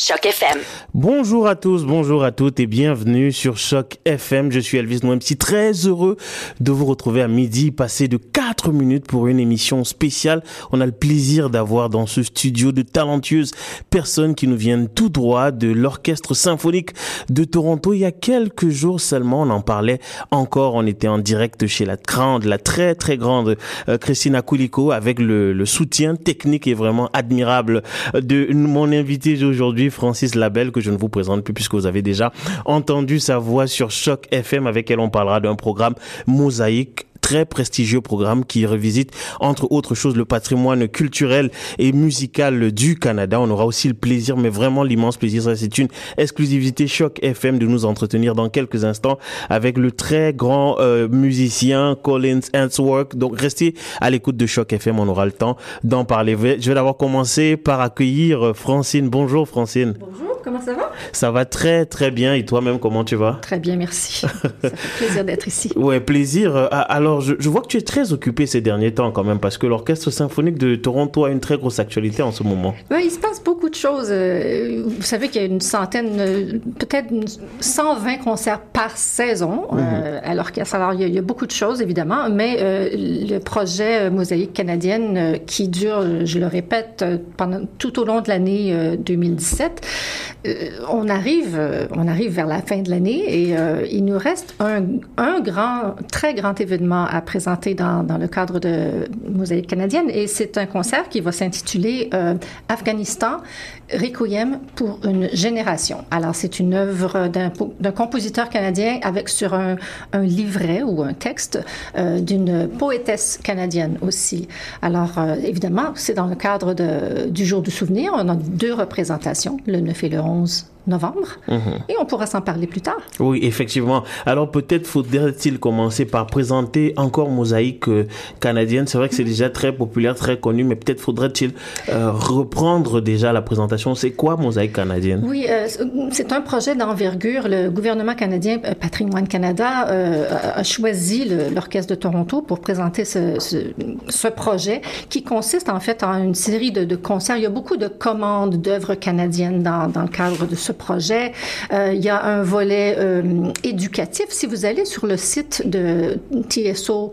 Choc FM. Bonjour à tous, bonjour à toutes et bienvenue sur Choc FM. Je suis Elvis Noemsi, très heureux de vous retrouver à midi, passer de 4 minutes pour une émission spéciale. On a le plaisir d'avoir dans ce studio de talentueuses personnes qui nous viennent tout droit de l'Orchestre symphonique de Toronto. Il y a quelques jours seulement, on en parlait encore, on était en direct chez la grande, la très très grande euh, Christina Kouliko avec le, le soutien technique et vraiment admirable de mon invité aujourd'hui Francis Labelle, que je ne vous présente plus puisque vous avez déjà entendu sa voix sur Choc FM avec elle on parlera d'un programme mosaïque très prestigieux programme qui revisite, entre autres choses, le patrimoine culturel et musical du Canada. On aura aussi le plaisir, mais vraiment l'immense plaisir, c'est une exclusivité Choc FM de nous entretenir dans quelques instants avec le très grand euh, musicien Collins Answorth. Donc restez à l'écoute de Choc FM, on aura le temps d'en parler. Je vais d'abord commencer par accueillir Francine. Bonjour Francine. Bonjour, comment ça va? Ça va très très bien et toi-même comment tu vas? Très bien, merci. ça fait plaisir d'être ici. Ouais, plaisir. Alors alors, je, je, vois que tu es très occupé ces derniers temps quand même, parce que l'Orchestre symphonique de Toronto a une très grosse actualité en ce moment. Oui, il se passe beaucoup de choses. Euh, vous savez qu'il y a une centaine, euh, peut-être 120 concerts par saison euh, à l'orchestre. Alors, il y, a, il y, a, beaucoup de choses, évidemment, mais euh, le projet Mosaïque canadienne, euh, qui dure, je le répète, pendant tout au long de l'année 2017, on arrive, on arrive vers la fin de l'année et il nous reste un, un grand, très grand événement à présenter dans, dans, le cadre de Mosaïque canadienne et c'est un concert qui va s'intituler euh, Afghanistan Requiem pour une génération. Alors c'est une œuvre d'un compositeur canadien avec sur un, un, livret ou un texte euh, d'une poétesse canadienne aussi. Alors euh, évidemment c'est dans le cadre de, du jour du souvenir. On a deux représentations, le 9 et le 11 novembre. Mm -hmm. Et on pourra s'en parler plus tard. Oui, effectivement. Alors peut-être faudrait-il commencer par présenter encore Mosaïque euh, canadienne. C'est vrai que c'est mm -hmm. déjà très populaire, très connu, mais peut-être faudrait-il euh, reprendre déjà la présentation. C'est quoi Mosaïque canadienne? Oui, euh, c'est un projet d'envergure. Le gouvernement canadien, Patrimoine Canada, a choisi l'Orchestre de Toronto pour présenter ce, ce, ce, projet qui consiste en fait en une série de, de concerts. Il y a beaucoup de commandes d'œuvres canadiennes dans, dans le cadre de ce projet. Euh, il y a un volet euh, éducatif. Si vous allez sur le site de TSO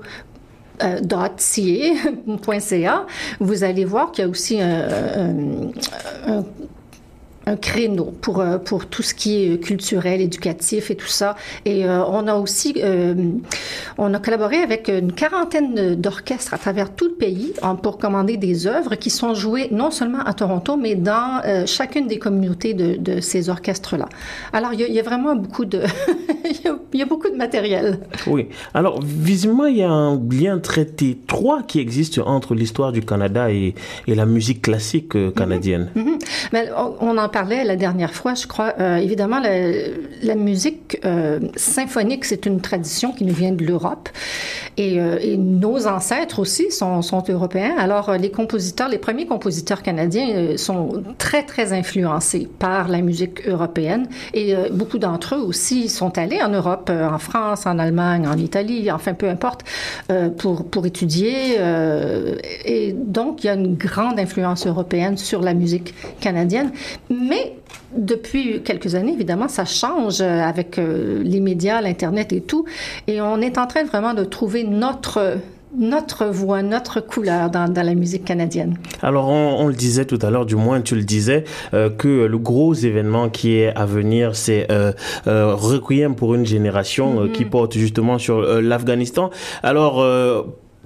.ca, vous allez voir qu'il y a aussi un un créneau pour, pour tout ce qui est culturel, éducatif et tout ça. Et euh, on a aussi, euh, on a collaboré avec une quarantaine d'orchestres à travers tout le pays en, pour commander des œuvres qui sont jouées non seulement à Toronto, mais dans euh, chacune des communautés de, de ces orchestres-là. Alors, il y, a, il y, a, vraiment beaucoup de, il y a beaucoup de matériel. Oui. Alors, visiblement, il y a un lien très étroit qui existe entre l'histoire du Canada et, et, la musique classique canadienne. Mm -hmm. Mm -hmm. Mais on, on en parlait la dernière fois, je crois. Euh, évidemment, la, la musique euh, symphonique, c'est une tradition qui nous vient de l'Europe. Et, euh, nos ancêtres aussi sont, sont, européens. Alors, les compositeurs, les premiers compositeurs canadiens sont très, très influencés par la musique européenne. Et beaucoup d'entre eux aussi sont allés en Europe, en France, en Allemagne, en Italie, enfin, peu importe, pour, pour étudier. et donc, il y a une grande influence européenne sur la musique canadienne. Mais depuis quelques années, évidemment, ça change avec euh, les médias, l'Internet et tout. Et on est en train vraiment de trouver notre notre voix, notre couleur dans, dans, la musique canadienne. Alors, on, on, le disait tout à l'heure, du moins tu le disais, euh, que le gros événement qui est à venir, c'est euh, euh, Requiem pour une génération mm -hmm. qui porte justement sur l'Afghanistan. Alors,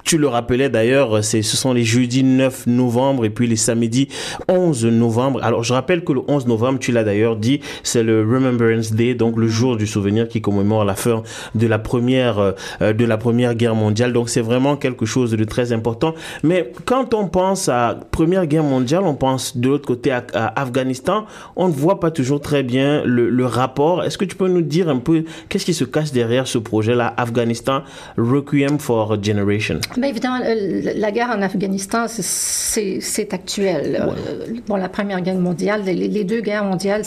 tu le rappelais d'ailleurs, ce sont les jeudis 9 novembre et puis les samedis 11 novembre. Alors je rappelle que le 11 novembre, tu l'as d'ailleurs dit, c'est le Remembrance Day, donc le jour du souvenir qui commémore la fin de la première euh, de la première guerre mondiale. Donc c'est vraiment quelque chose de très important. Mais quand on pense à première guerre mondiale, on pense de l'autre côté à, à, Afghanistan, on ne voit pas toujours très bien le, le rapport. Est-ce que tu peux nous dire un peu qu'est-ce qui se cache derrière ce projet-là, Afghanistan Requiem for Generation? Bien évidemment, la guerre en Afghanistan, c'est actuel. Bon, la Première Guerre mondiale, les, deux guerres mondiales,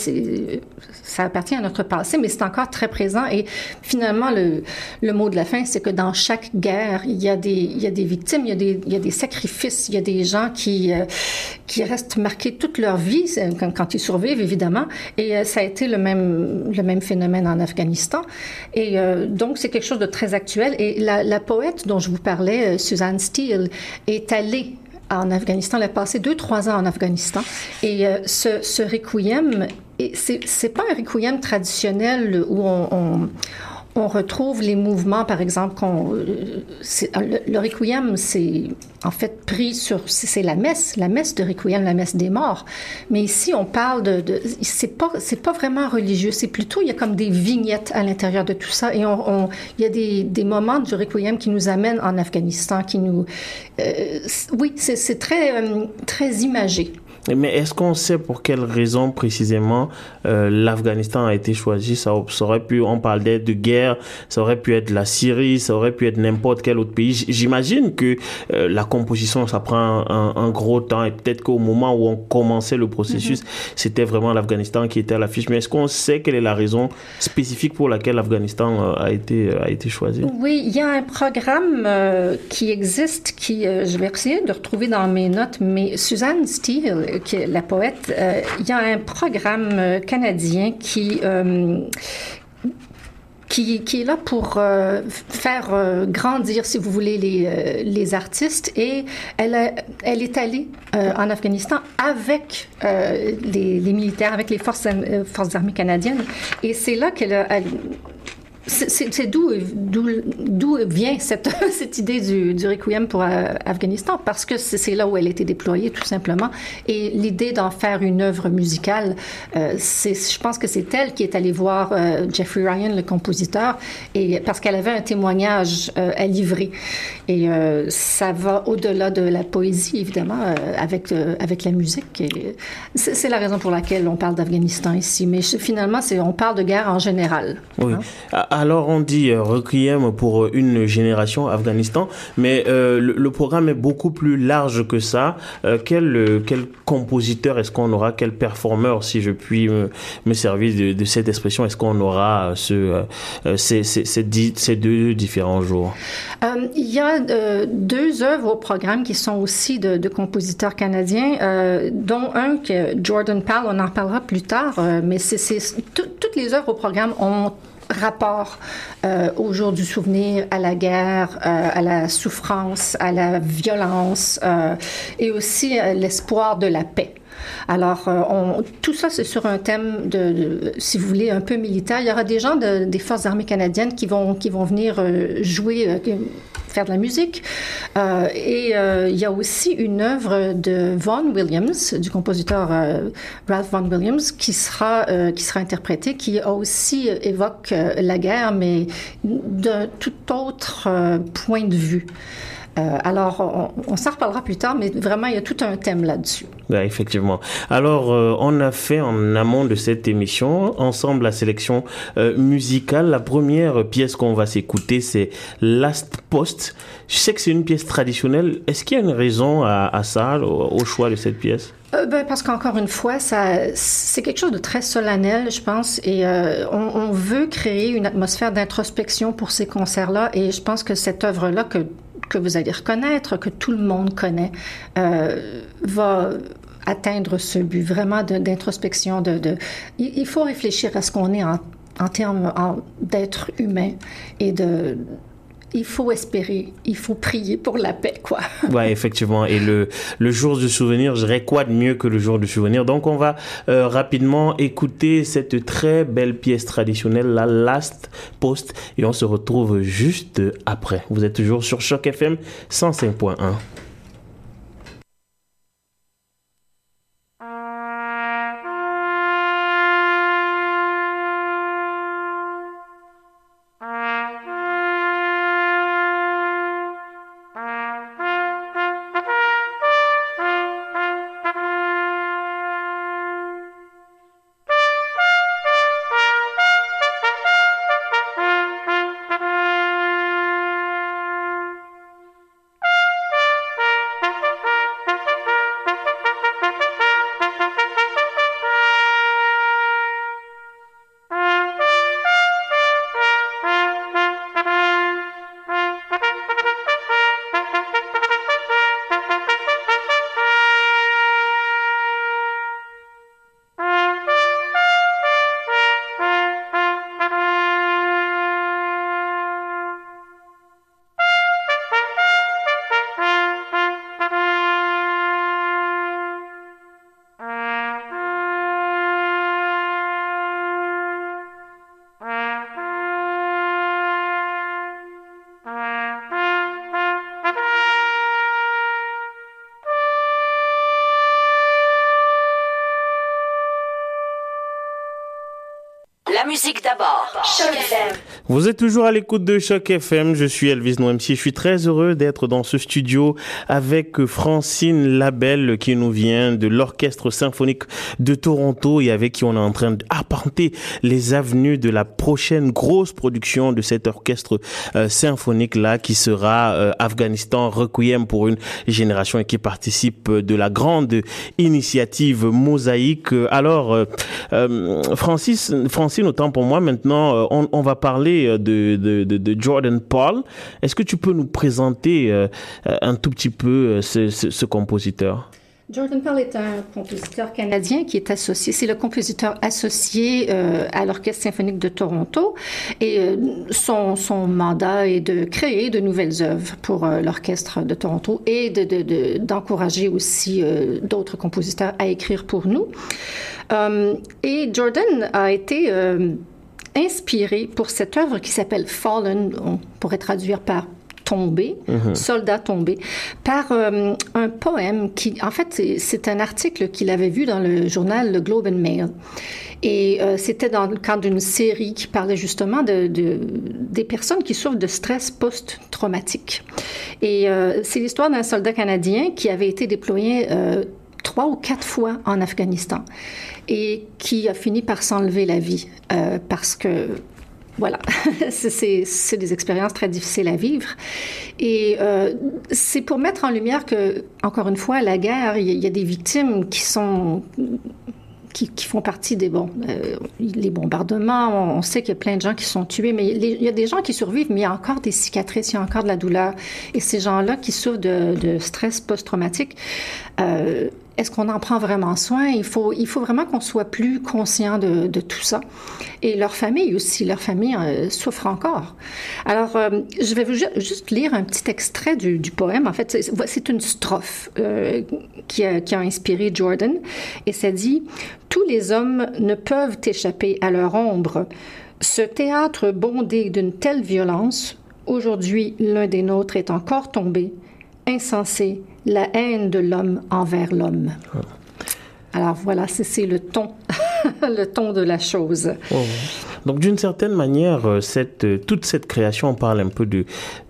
ça appartient à notre passé, mais c'est encore très présent. Et finalement, le, le mot de la fin, c'est que dans chaque guerre, il y a des, il y a des victimes, il y a des, il y a des sacrifices, il y a des gens qui, euh, qui restent marqués toute leur vie quand, quand, ils survivent, évidemment. Et euh, ça a été le même, le même phénomène en Afghanistan. Et euh, donc, c'est quelque chose de très actuel. Et la, la poète dont je vous parlais, Suzanne Steele, est allée en Afghanistan. Elle a passé deux, trois ans en Afghanistan. Et ce, ce requiem, c'est pas un requiem traditionnel où on on retrouve les mouvements, par exemple, qu'on, euh, le, requiem, c'est en fait pris sur, c'est la messe, la messe de requiem, la messe des morts. Mais ici, on parle de, de c'est pas, c'est pas vraiment religieux, c'est plutôt, il y a comme des vignettes à l'intérieur de tout ça, et on, il y a des, des, moments du requiem qui nous amènent en Afghanistan, qui nous, euh, oui, c'est très, euh, très imagé. Mais est-ce qu'on sait pour quelle raison précisément euh, l'Afghanistan a été choisi? Ça, aurait pu, on parlait de guerre, ça aurait pu être la Syrie, ça aurait pu être n'importe quel autre pays. J'imagine que euh, la composition, ça prend un, un gros temps et peut-être qu'au moment où on commençait le processus, mm-hmm. c'était vraiment l'Afghanistan qui était à l'affiche. Mais est-ce qu'on sait quelle est la raison spécifique pour laquelle l'Afghanistan euh, a été a été choisi? Oui, il y a un programme qui existe, qui je vais essayer de retrouver dans mes notes, mais Suzanne Steele la poète, euh, il y a un programme euh, canadien qui, euh, qui, qui, est là pour faire grandir, si vous voulez, les, artistes. Et elle, est allée en Afghanistan avec les, militaires, avec les forces, forces armées canadiennes. Et c'est là qu'elle a, c'est d'où vient cette, cette idée du, du requiem pour euh, Afghanistan? Parce que c'est là où elle a été déployée tout simplement. Et l'idée d'en faire une œuvre musicale euh, je pense que c'est elle qui est allée voir euh, Jeffrey Ryan le compositeur et parce qu'elle avait un témoignage euh, à livrer. Et euh, ça va au-delà de la poésie évidemment avec avec la musique. C'est la raison pour laquelle on parle d'Afghanistan ici. Mais finalement on parle de guerre en général. Oui. Hein? Alors on dit euh, requiem pour une génération Afghanistan, mais euh, le, programme est beaucoup plus large que ça. Euh, quel, quel compositeur est-ce qu'on aura? Quel performeur, si je puis me, servir de, cette expression, est-ce qu'on aura ce, ces, ces, deux différents jours? Il y a deux œuvres au programme qui sont aussi de, compositeurs canadiens, dont un que Jordan Pal, on en parlera plus tard, mais toutes les œuvres au programme ont rapport euh, au jour du souvenir, à la guerre, euh, à la souffrance, à la violence euh, et aussi l'espoir de la paix. Alors, on, tout ça, c'est sur un thème si vous voulez, un peu militaire. Il y aura des gens de, des forces armées canadiennes qui vont, qui vont venir jouer faire de la musique. Euh, et euh, il y a aussi une œuvre de Vaughan Williams, du compositeur euh, Ralph Vaughan Williams, qui sera, qui sera interprétée, qui aussi évoque la guerre, mais d'un tout autre point de vue. Euh, alors, on, s'en reparlera plus tard, mais vraiment, il y a tout un thème là-dessus. Ouais, effectivement. Alors, euh, on a fait en amont de cette émission, ensemble, la sélection euh, musicale. La première pièce qu'on va s'écouter, c'est Last Post. Je sais que c'est une pièce traditionnelle. Est-ce qu'il y a une raison à, à ça, au, choix de cette pièce? Euh, ben, parce qu'encore une fois, ça, c'est quelque chose de très solennel, je pense, et euh, on, on, veut créer une atmosphère d'introspection pour ces concerts-là, et je pense que cette œuvre-là que que vous allez reconnaître, que tout le monde connaît, euh, va atteindre ce but vraiment d'introspection. De, de, il faut réfléchir à ce qu'on est en, en termes d'être humain et de il faut espérer, il faut prier pour la paix, quoi. Ouais, effectivement. Et le, le jour du souvenir, je dirais quoi de mieux que le jour du souvenir. Donc, on va euh, rapidement écouter cette très belle pièce traditionnelle, la Last Post, et on se retrouve juste après. Vous êtes toujours sur Choc FM 105.1. musique d'abord. Choc FM. Vous êtes toujours à l'écoute de Choc FM. Je suis Elvis Noemsi. Je suis très heureux d'être dans ce studio avec Francine Labelle qui nous vient de l'Orchestre symphonique de Toronto et avec qui on est en train d'apporter les avenues de la prochaine grosse production de cet orchestre euh, symphonique là qui sera euh, Afghanistan Requiem pour une génération et qui participe de la grande initiative Mosaïque. Alors, euh, euh, Francine, autant pour moi, maintenant, euh, on, va parler euh, de, de, de, Jordan Paul. Est-ce que tu peux nous présenter euh, un tout petit peu ce compositeur? Jordan Pearl est un compositeur canadien qui est associé, c'est le compositeur associé euh, à l'Orchestre symphonique de Toronto et euh, son, mandat est de créer de nouvelles œuvres pour euh, l'Orchestre de Toronto et de, de, de, d'encourager aussi d'autres compositeurs à écrire pour nous. Et Jordan a été inspiré pour cette œuvre qui s'appelle Fallen, on pourrait traduire par tombé, soldat tombé, par euh, un poème qui, en fait, c'est- un article qu'il avait vu dans le journal Le Globe and Mail. Et euh, c'était dans le cadre d'une série qui parlait justement de, de- des personnes qui souffrent de stress post-traumatique. Et euh, c'est l'histoire d'un soldat canadien qui avait été déployé trois ou quatre fois en Afghanistan et qui a fini par s'enlever la vie euh, parce que voilà, C'est- des expériences très difficiles à vivre. Et euh, c'est pour mettre en lumière que, encore une fois, la guerre, il y, a- des victimes qui sont qui, font partie des euh, les bombardements. On, sait qu'il y a plein de gens qui sont tués, mais il y a des gens qui survivent, mais il y a encore des cicatrices, il y a encore de la douleur. Et ces gens-là qui souffrent de, de stress post-traumatique, euh, est-ce qu'on en prend vraiment soin? Il faut, il faut vraiment qu'on soit plus conscient de, tout ça. Et leur famille aussi, leur famille euh, souffre encore. Alors, euh, je vais vous ju- juste lire un petit extrait du, poème. En fait, c'est- c'est une strophe euh, qui, a, qui a inspiré Jordan. Et ça dit Tous les hommes ne peuvent échapper à leur ombre. Ce théâtre bondé d'une telle violence, aujourd'hui l'un des nôtres est encore tombé. Insensé, la haine de l'homme envers l'homme. Alors voilà, c'est c'est le ton, le ton de la chose. Oh. Donc d'une certaine manière, euh, cette, euh, toute cette création, on parle un peu de,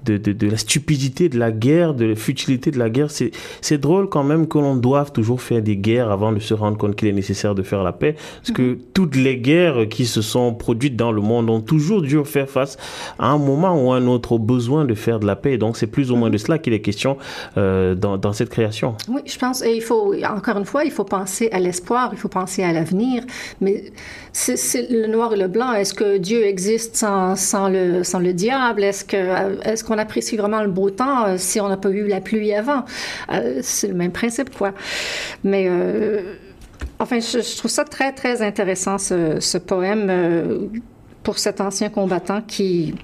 de, de, de la stupidité de la guerre, de la futilité de la guerre. C'est, drôle quand même que l'on doive toujours faire des guerres avant de se rendre compte qu'il est nécessaire de faire la paix. Parce que toutes les guerres qui se sont produites dans le monde ont toujours dû faire face à un moment ou un autre au besoin de faire de la paix. Et donc c'est plus ou moins de cela qu'il est question euh, dans, dans cette création. Oui, je pense, et il faut, encore une fois, il faut penser à l'espoir, il faut penser à l'avenir, mais c'est le noir et le blanc. Est-ce que Dieu existe sans, sans, le, sans le diable? Est-ce que est-ce qu'on apprécie vraiment le beau temps euh, si on n'a pas eu la pluie avant? Euh, c'est le même principe, quoi. Mais euh, enfin, je, trouve ça très, très intéressant, ce, ce poème, pour cet ancien combattant qui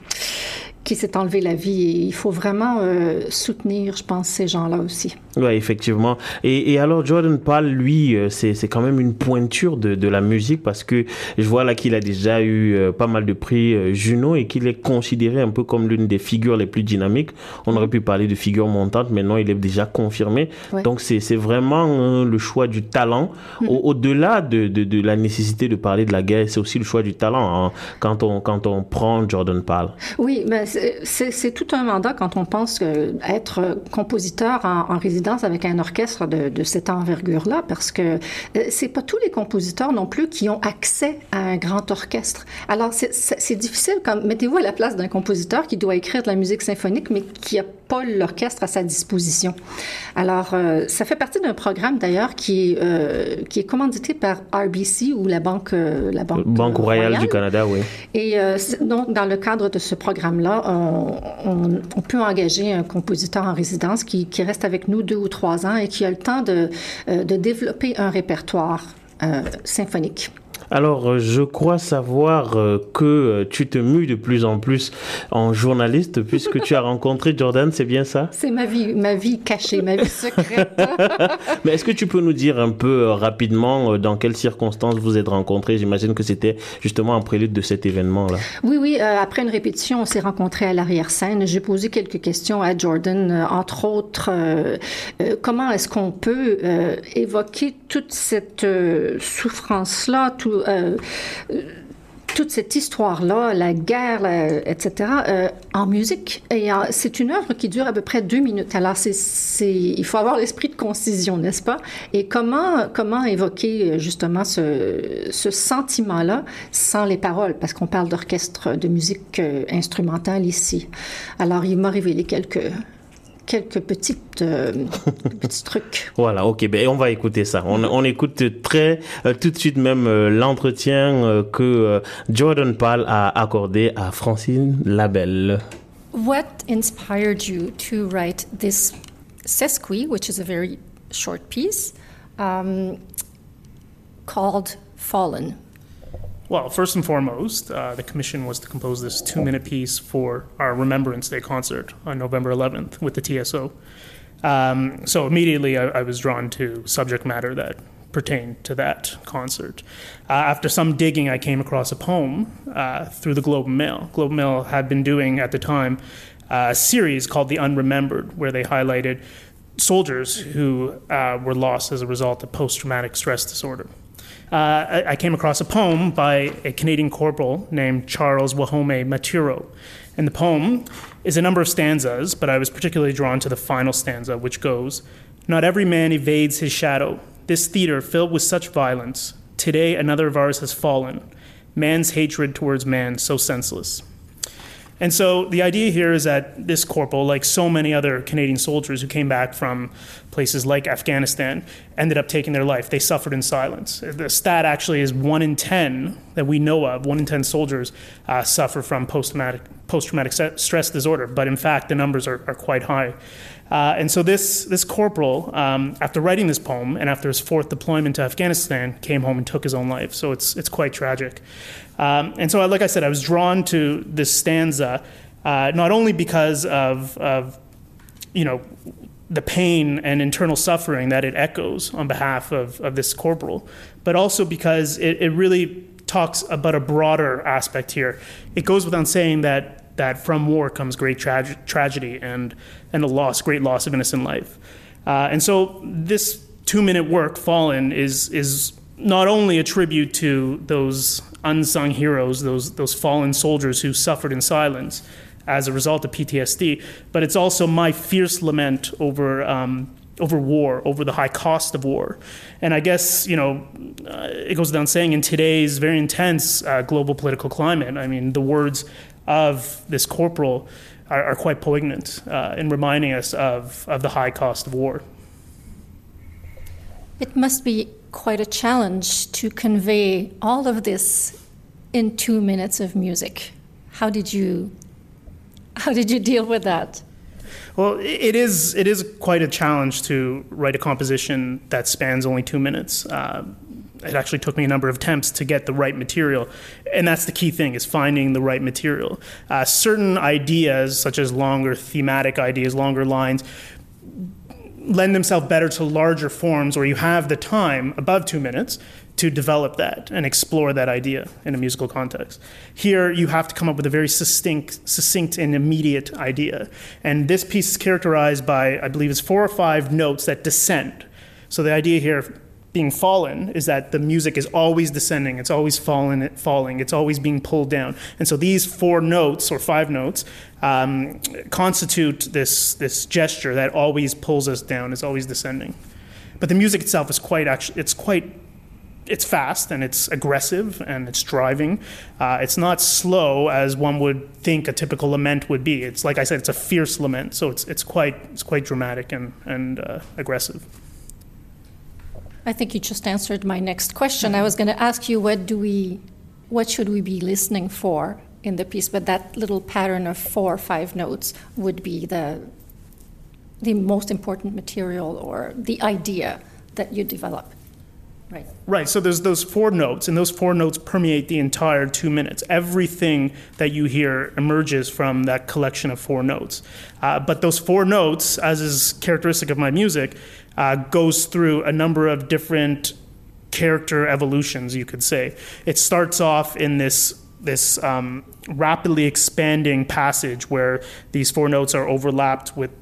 qui s'est enlevé la vie. Et il faut vraiment euh, soutenir, je pense, ces gens-là aussi. Oui, effectivement. Et, et alors, Jordan Paul, lui, euh, c'est, quand même une pointure de, de la musique parce que je vois là qu'il a déjà eu euh, pas mal de prix Juno et qu'il est considéré un peu comme l'une des figures les plus dynamiques. On aurait pu parler de figure montante, mais non, il est déjà confirmé. Ouais. Donc, c'est, vraiment le choix du talent. Au, au-delà de, de, de la nécessité de parler de la guerre, c'est aussi le choix du talent hein, quand, on, quand on prend Jordan Paul. Oui, mais c'est- tout un mandat quand on pense que être compositeur en, en résidence avec un orchestre de, de cette envergure-là, parce que euh, c'est pas tous les compositeurs non plus qui ont accès à un grand orchestre. Alors c'est- difficile quand mettez-vous à la place d'un compositeur qui doit écrire de la musique symphonique mais qui a pas l'orchestre à sa disposition. Alors euh, ça fait partie d'un programme d'ailleurs qui est euh, qui est commandité par RBC ou la banque euh, la banque, Banque Royale, du Canada, oui. et euh, donc, dans le cadre de ce programme-là, on, peut engager un compositeur en résidence qui, reste avec nous deux ou trois ans et qui a le temps de, euh, développer un répertoire euh, symphonique. Alors, euh, je crois savoir euh, que euh, tu te mues de plus en plus en journaliste puisque tu as rencontré Jordan, c'est bien ça? C'est ma vie, ma vie cachée, ma vie secrète. Mais est-ce que tu peux nous dire un peu rapidement dans quelles circonstances vous êtes rencontrés? J'imagine que c'était justement en prélude de cet événement-là. Oui, oui. euh, après une répétition, on s'est rencontrés à l'arrière-scène. J'ai posé quelques questions à Jordan, euh, entre autres, euh, comment est-ce qu'on peut évoquer toute cette souffrance-là, tout, euh, euh, toute cette histoire-là, la guerre, etc., euh, en musique. Et c'est une œuvre qui dure à peu près deux minutes. Alors, il faut avoir l'esprit de concision, n'est-ce pas? Et comment, comment évoquer justement ce sentiment-là sans les paroles? Parce qu'on parle d'orchestre de musique instrumentale ici. Alors, il m'a révélé quelques quelques petites, euh, petits trucs. Voilà, ok, ben on va écouter ça. On, on écoute très euh, tout de suite même euh, l'entretien euh, que euh, Jordan Pal a accordé à Francine Labelle. What inspired you to write this sesqui, which is a very short piece, um, called Fallen? Well, first and foremost, uh, the commission was to compose this two minute piece for our Remembrance Day concert on November 11th with the TSO. Um, so immediately I, I, was drawn to subject matter that pertained to that concert. Uh, after some digging, I came across a poem uh, through the Globe and Mail. Globe and Mail had been doing at the time uh, a series called The Unremembered, where they highlighted soldiers who uh, were lost as a result of post traumatic stress disorder uh, I came across a poem by a Canadian corporal named Charles Wahome Maturo. And the poem is a number of stanzas, but I was particularly drawn to the final stanza, which goes Not every man evades his shadow. This theater filled with such violence. Today another of ours has fallen. Man's hatred towards man so senseless. And so the idea here is that this corporal, like so many other Canadian soldiers who came back from places like Afghanistan, ended up taking their life. They suffered in silence. The stat actually is one in 10 that we know of, one in 10 soldiers uh, suffer from post traumatic, post traumatic stress disorder. But in fact, the numbers are, are quite high. Uh, and so this, this corporal, um, after writing this poem and after his fourth deployment to Afghanistan, came home and took his own life. So it's, it's quite tragic. Um, and so, like I said, I was drawn to this stanza uh, not only because of, of, you know, the pain and internal suffering that it echoes on behalf of, of this corporal, but also because it, it really talks about a broader aspect here. It goes without saying that that from war comes great tra- tragedy and, and a loss, great loss of innocent life. Uh, and so this two minute work, Fallen, is, is not only a tribute to those unsung heroes, those, those fallen soldiers who suffered in silence as a result of PTSD, but it's also my fierce lament over. Um, over war, over the high cost of war. And I guess, you know, uh, it goes without saying in today's very intense uh, global political climate, I mean, the words of this corporal are, are quite poignant uh, in reminding us of, of the high cost of war. It must be quite a challenge to convey all of this in two minutes of music. How did you how did you deal with that? Well, it is it is quite a challenge to write a composition that spans only two minutes. Uh, it actually took me a number of attempts to get the right material and that's the key thing is finding the right material uh, certain ideas such as longer thematic ideas longer lines lend themselves better to larger forms where you have the time above two minutes to develop that and explore that idea in a musical context. Here, you have to come up with a very succinct, succinct and immediate idea. And this piece is characterized by, I believe, it's four or five notes that descend. So the idea here being fallen is that the music is always descending, it's always falling, falling, it's always being pulled down. And so these four notes or five notes um, constitute this, this gesture that always pulls us down, is always descending. But the music itself is quite actually, it's quite it's fast and it's aggressive and it's driving. Uh, it's not slow as one would think a typical lament would be. It's like I said, it's a fierce lament, so it's it's quite it's quite dramatic and and uh, aggressive. I think you just answered my next question. I was going to ask you what do we, what should we be listening for in the piece, but that little pattern of four or five notes would be the the most important material or the idea that you develop. Right. Right. So there's those four notes, and those four notes permeate the entire two minutes. Everything that you hear emerges from that collection of four notes. Uh, but those four notes, as is characteristic of my music, uh, goes through a number of different character evolutions, you could say. It starts off in this this um, rapidly expanding passage where these four notes are overlapped with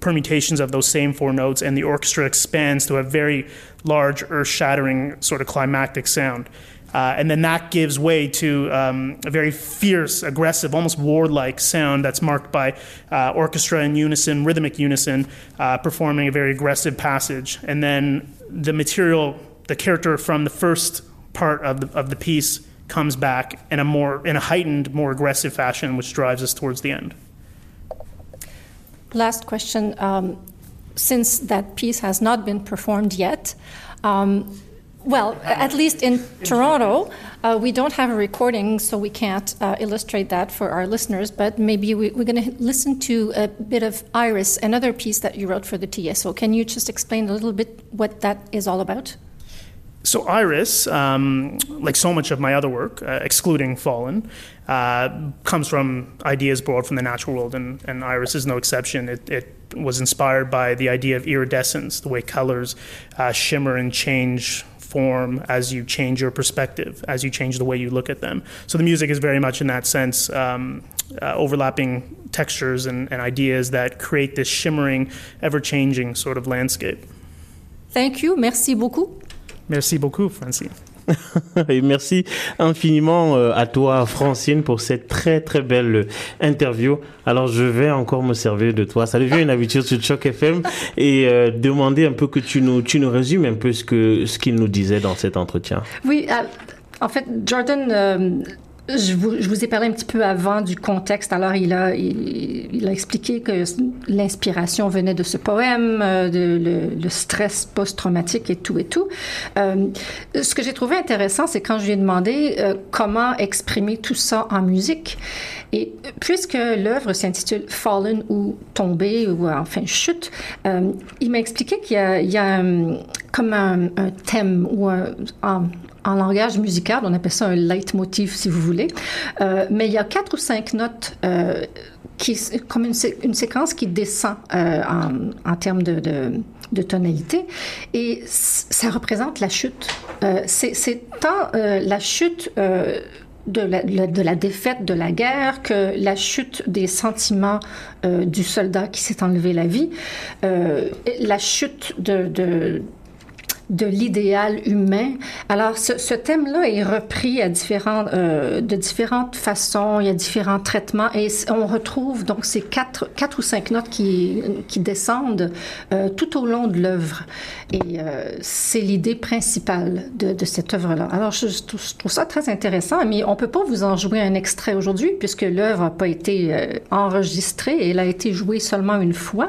permutations of those same four notes, and the orchestra expands to a very large, earth shattering, sort of climactic sound. Uh, and then that gives way to um, a very fierce, aggressive, almost warlike sound that's marked by uh, orchestra in unison, rhythmic unison, uh, performing a very aggressive passage. And then the material, the character from the first part of the, of the piece comes back in a more in a heightened, more aggressive fashion, which drives us towards the end. Last question. Um, since that piece has not been performed yet, um, well, at least in Toronto, uh, we don't have a recording, so we can't uh, illustrate that for our listeners. But maybe we, are going to listen to a bit of Iris, another piece that you wrote for the TSO. Can you just explain a little bit what that is all about? So Iris, um, like so much of my other work, uh, excluding Fallen, uh, comes from ideas borrowed from the natural world, and, and Iris is no exception. It, it, was inspired by the idea of iridescence, the way colors uh, shimmer and change form as you change your perspective, as you change the way you look at them. So the music is very much in that sense um, uh, overlapping textures and, and ideas that create this shimmering, ever changing sort of landscape. Thank you. Merci beaucoup. Merci beaucoup, Francine. Et merci infiniment euh, à toi, Francine, pour cette très très belle interview. Alors, je vais encore me servir de toi. Ça devient une habitude sur Choc FM et euh, demander un peu que tu nous, tu nous résumes un peu ce que ce qu'il nous disait dans cet entretien. Oui, euh, en fait, Jordan je vous, ai parlé un petit peu avant du contexte. Alors, il a, expliqué que l'inspiration venait de ce poème, euh, de le, stress post-traumatique et tout et tout. Euh, ce que j'ai trouvé intéressant, c'est quand je lui ai demandé euh, comment exprimer tout ça en musique. Et puisque l'œuvre s'intitule Fallen ou Tombé ou enfin chute, il m'a expliqué qu'il y a, comme un, thème ou un, en langage musical, on appelle ça un leitmotiv si vous voulez, euh, mais il y a quatre ou cinq notes euh, qui, comme une, séquence qui descend euh, en, termes de, tonalité, et ça représente la chute. C'est tant la chute de la, défaite de la guerre que la chute des sentiments du soldat qui s'est enlevé la vie, la chute de de l'idéal humain. Alors, ce, thème-là est repris à différentes, euh, de différentes façons, il y a différents traitements et on retrouve donc ces quatre, quatre ou cinq notes qui, qui descendent euh, tout au long de l'œuvre. Et euh, c'est l'idée principale de, de cette œuvre-là. Alors, je, je, trouve ça très intéressant, mais on peut pas vous en jouer un extrait aujourd'hui puisque l'œuvre n'a pas été enregistrée et elle a été jouée seulement une fois.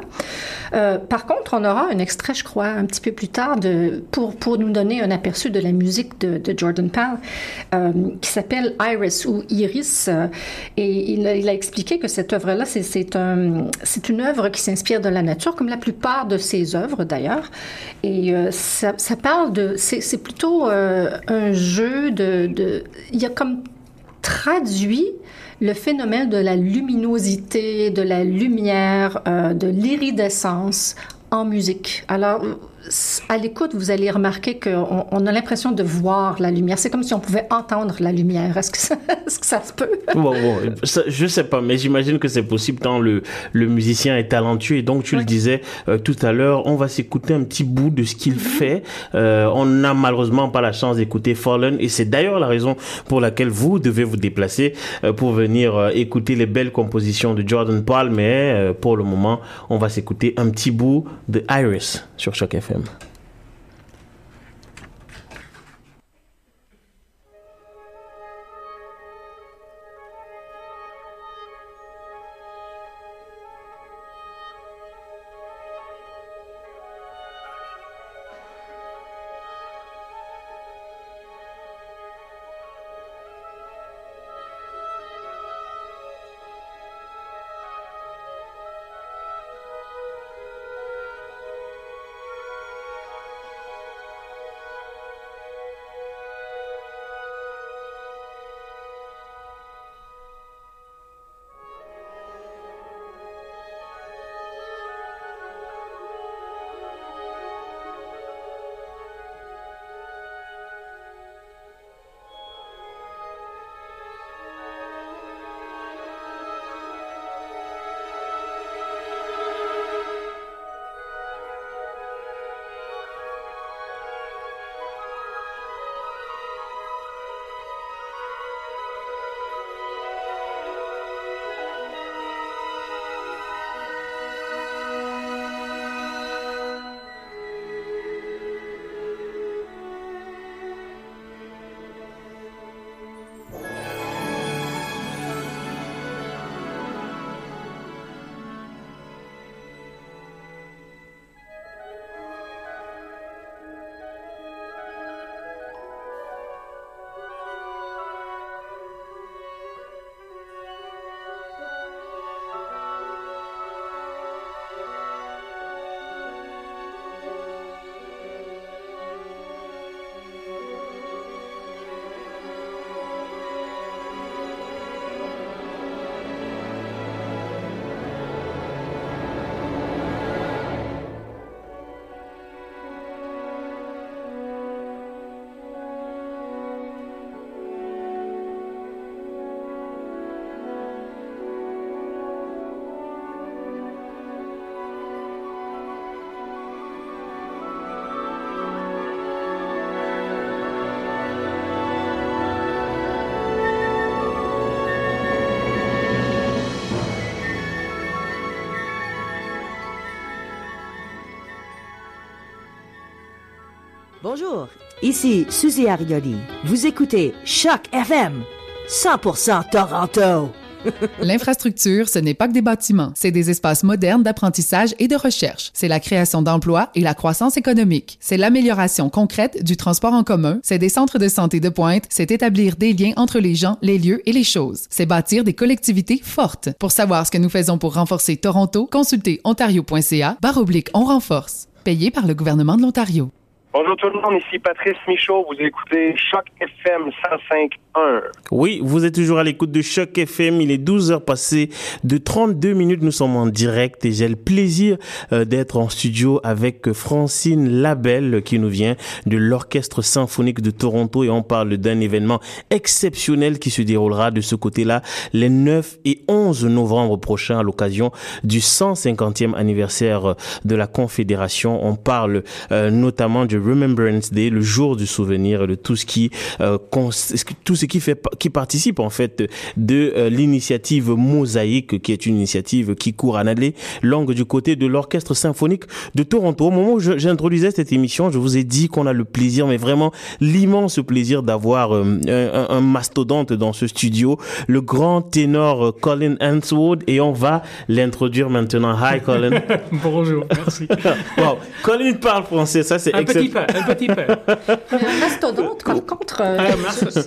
par contre, on aura un extrait, je crois, un petit peu plus tard de pour, pour nous donner un aperçu de la musique de, de Jordan Pal, euh, qui s'appelle Iris ou Iris. Euh, et il, il, a expliqué que cette œuvre-là, c'est un, une œuvre qui s'inspire de la nature, comme la plupart de ses œuvres d'ailleurs. Et euh, ça, ça, parle de. C'est plutôt euh, un jeu de, de. Il y a comme traduit le phénomène de la luminosité, de la lumière, euh, de l'iridescence en musique. Alors, à l'écoute, vous allez remarquer qu'on on a l'impression de voir la lumière. C'est comme si on pouvait entendre la lumière. Est-ce que ça, est-ce que ça se peut? bon, bon, ça, je sais pas, mais j'imagine que c'est possible tant le, le musicien est talentueux. Et donc, tu le disais euh, tout à l'heure, on va s'écouter un petit bout de ce qu'il mm-hmm. fait. Euh, on n'a malheureusement pas la chance d'écouter Fallen. Et c'est d'ailleurs la raison pour laquelle vous devez vous déplacer euh, pour venir écouter les belles compositions de Jordan Paul. Mais pour le moment, on va s'écouter un petit bout de Iris sur Choc FM. Him. Bonjour, ici Suzy Arioli. Vous écoutez Choc FM, 100% Toronto. L'infrastructure, ce n'est pas que des bâtiments, c'est des espaces modernes d'apprentissage et de recherche. C'est la création d'emplois et la croissance économique. C'est l'amélioration concrète du transport en commun. C'est des centres de santé de pointe. C'est établir des liens entre les gens, les lieux et les choses. C'est bâtir des collectivités fortes. Pour savoir ce que nous faisons pour renforcer Toronto, consultez ontario.ca barre oblique on renforce. Payé par le gouvernement de l'Ontario. Bonjour tout le monde, ici Patrice Michaud. Vous écoutez Choc FM 105.1. Oui, vous êtes toujours à l'écoute de Choc FM. Il est 12 heures passées de 32 minutes. Nous sommes en direct et j'ai le plaisir euh, d'être en studio avec Francine Labelle qui nous vient de l'Orchestre symphonique de Toronto et on parle d'un événement exceptionnel qui se déroulera de ce côté-là les 9 et 11 novembre prochains à l'occasion du 150e anniversaire de la Confédération. On parle euh, notamment du Remembrance Day, le jour du souvenir, de tout ce qui euh, tout ce qui fait qui participe en fait de euh, l'initiative Mosaïque, qui est une initiative qui court en allée longue du côté de l'Orchestre symphonique de Toronto. Au moment où j'introduisais cette émission, je vous ai dit qu'on a le plaisir, mais vraiment l'immense plaisir d'avoir euh, un, un, mastodonte dans ce studio, le grand ténor Colin Hanswood, et on va l'introduire maintenant. Hi Colin. Bonjour, merci. wow. Colin parle français, ça c'est excellent un petit peu. Un mastodonte, par contre, euh,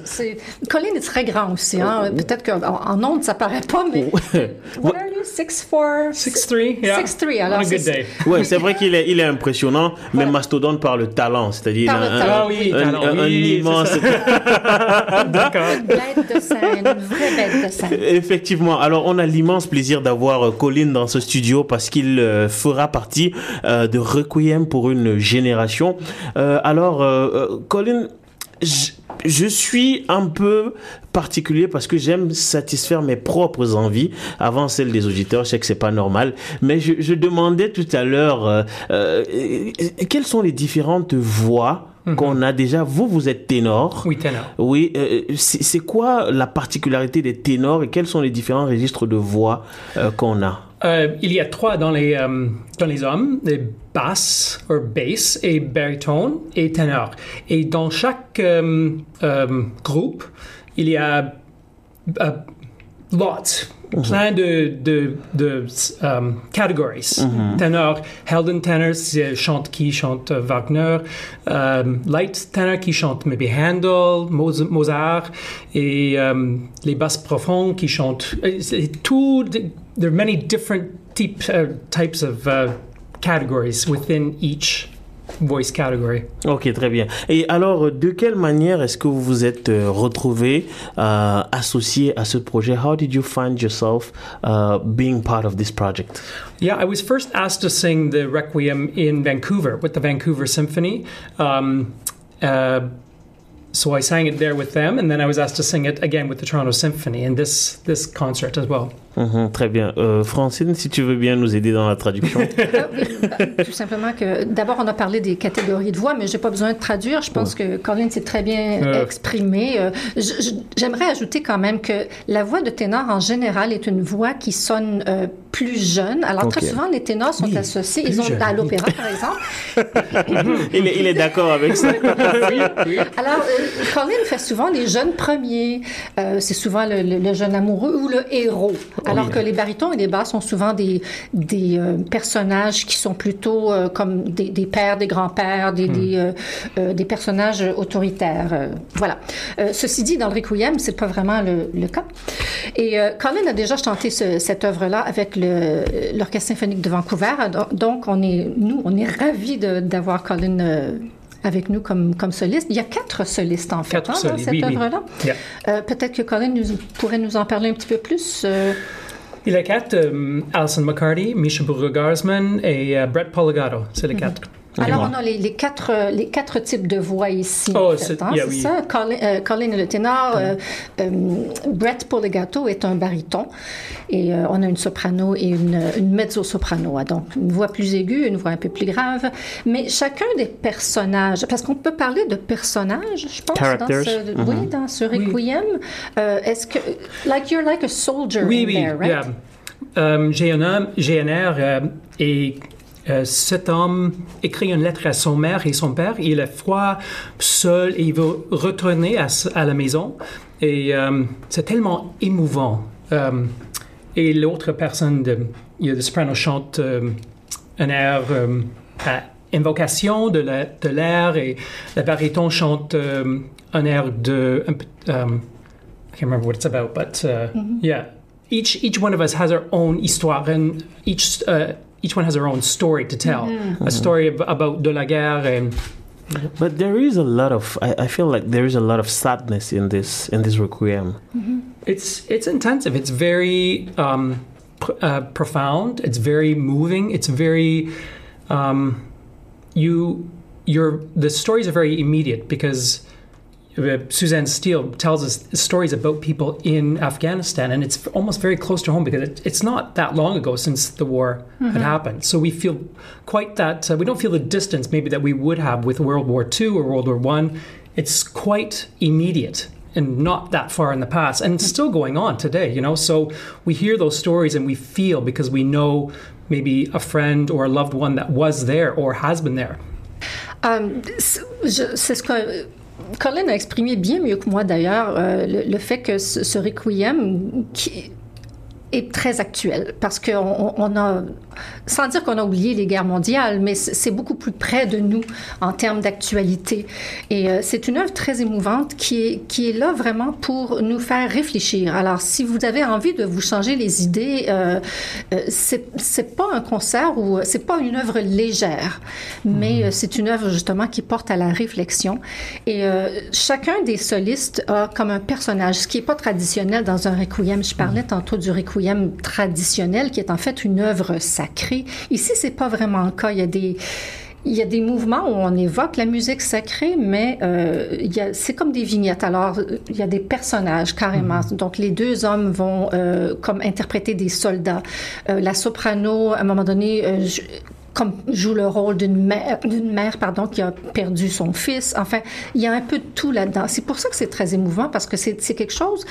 c'est, Colin est très grand aussi. Hein? Peut-être qu'en en ondes, ça paraît pas, mais. What are you? 6'4? 6'3, yeah. 6'3, alors. On a good day. Ouais, c'est vrai qu'il est, il est impressionnant, mais mastodonte par le talent, c'est-à-dire Par le un, talent. Ah oui, un, talent, un- un oui, immense. D'accord. Bête de scène, une vraie bête de scène. Effectivement. Alors, on a l'immense plaisir d'avoir euh, Colin dans ce studio parce qu'il euh, fera partie euh, de Requiem pour une génération. Euh, alors, euh, euh, Colin, je, suis un peu particulier parce que j'aime satisfaire mes propres envies avant celles des auditeurs. Je sais que c'est pas normal, mais je, je demandais tout à l'heure euh, euh, quelles sont les différentes voix qu'on a déjà? Vous, vous êtes ténor. Oui, ténor. Oui, euh, c'est c'est quoi la particularité des ténors et quels sont les différents registres de voix euh, qu'on a? Euh, il y a trois dans les, euh, dans les hommes, les basses, ou bass, et baritone, et ténor. Et dans chaque euh, groupe, il y a lots, plein de, de, de euh, categories. Ténor, Helden tenor, c'est chante qui chante euh, Wagner, euh, light tenor qui chante maybe Handel, Mozart, et euh, les basses profondes qui chantent. euh, tout. There are many different types uh, types of uh, categories within each voice category. Ok, très bien. Et alors, de quelle manière est-ce que vous vous êtes euh, retrouvé euh, associé à ce projet How did you find yourself uh, being part of this project Yeah, I was first asked to sing the Requiem in Vancouver with the Vancouver Symphony. Um, uh, so I sang it there with them, and then I was asked to sing it again with the Toronto Symphony in this this concert as well. Mhm, Très bien. Euh, Francine, si tu veux bien nous aider dans la traduction. Ah oui, bah, tout simplement que d'abord on a parlé des catégories de voix, mais j'ai pas besoin de traduire. Je pense que Colin s'est très bien Euh. exprimé. Euh, J'aimerais ajouter quand même que la voix de ténor en général est une voix qui sonne euh, plus jeune. Alors très souvent les ténors sont Oui, associés, plus ils ont jeune, à l'opéra par exemple. il est, d'accord avec ça. Alors euh, Colin fait souvent les jeunes premiers. Euh, C'est souvent le, le- le jeune amoureux ou le héros. Alors que les barytons et les basses sont souvent des des euh, personnages qui sont plutôt euh, comme des, des pères, des grands-pères, des des, euh, euh, des personnages autoritaires. Euh, voilà. Euh, ceci dit, dans le Requiem, c'est pas vraiment le, le cas. Et euh, Colin a déjà chanté ce- cette œuvre-là avec le- l'Orchestre symphonique de Vancouver. Donc, on est, nous, on est ravis de- d'avoir Colin euh, avec nous comme, comme soliste. Il y a quatre solistes, en fait, hein, dans cette oui, oui. œuvre-là. Yeah. Euh, Peut-être que Colin nous, pourrait nous en parler un petit peu plus. euh, Il y a quatre, euh, Alison McCarty, Misha Burger-Garsman et Brett Poligato. C'est les quatre. Alors, on a les, les quatre, euh, les quatre types de voix ici. Oh, en fait, c'est- hein, yeah, c'est oui. ça. Colin, euh, Colin est le ténor. euh, euh, Brett Poligato est un baryton. Et euh, on a une soprano et une, une mezzo-soprano. hein, donc, une voix plus aiguë, une voix un peu plus grave. Mais chacun des personnages, parce qu'on peut parler de personnages, je pense, dans Characters. ce, Mm-hmm. oui, dans ce Requiem. Euh, Est-ce que, like you're like a soldier Oui, in oui. there, right? yeah. GNR, GNR est euh, cet homme écrit une lettre à son mère et son père. Il est froid, seul, et il veut retourner à, à la maison. Et euh, c'est tellement émouvant. Euh, et l'autre personne, de, soprano chante euh, un air euh, à invocation de la- l'air et le baryton chante un air de... um, I can't remember what it's about, but uh, yeah, each each one of us has our own histoire, and each uh, each one has their own story to tell. A story ab- about de la guerre, and But there is a lot of I, I feel like there is a lot of sadness in this in this requiem. it's it's intensive. It's very um, pr- uh, profound. It's very moving. It's very um, you your the stories are very immediate because uh, Uh, Suzanne Steele tells us stories about people in Afghanistan, and it's almost very close to home because it, it's not that long ago since the war had mm-hmm. happened. So we feel quite that uh, we don't feel the distance maybe that we would have with World War II or World War One. It's quite immediate and not that far in the past, and it's still going on today. You know, so we hear those stories and we feel because we know maybe a friend or a loved one that was there or has been there. Je- c'est ce que Colin a exprimé bien mieux que moi d'ailleurs, euh, le, fait que ce, requiem qui est très actuel parce qu'on on- on a, sans dire qu'on a oublié les guerres mondiales, mais c'est beaucoup plus près de nous en termes d'actualité. Et euh, c'est une œuvre très émouvante qui est, qui est là vraiment pour nous faire réfléchir. Alors, si vous avez envie de vous changer les idées, euh, euh, c'est pas un concert ou c'est pas une œuvre légère, mais euh, c'est une œuvre justement qui porte à la réflexion. Et euh, chacun des solistes a comme un personnage, ce qui est pas traditionnel dans un requiem. Je parlais tantôt du requiem traditionnel, qui est en fait une œuvre sacrée. Ici, c'est pas vraiment le cas. Il y a des il y a des mouvements où on évoque la musique sacrée, mais euh, c'est comme des vignettes. Alors, il y a des personnages carrément. Donc, les deux hommes vont euh, comme interpréter des soldats. Euh, la soprano, à un moment donné, je- comme joue le rôle d'une mère, d'une mère pardon, qui a perdu son fils. Enfin, il y a un peu de tout là-dedans. C'est pour ça que c'est très émouvant parce que c'est quelque chose.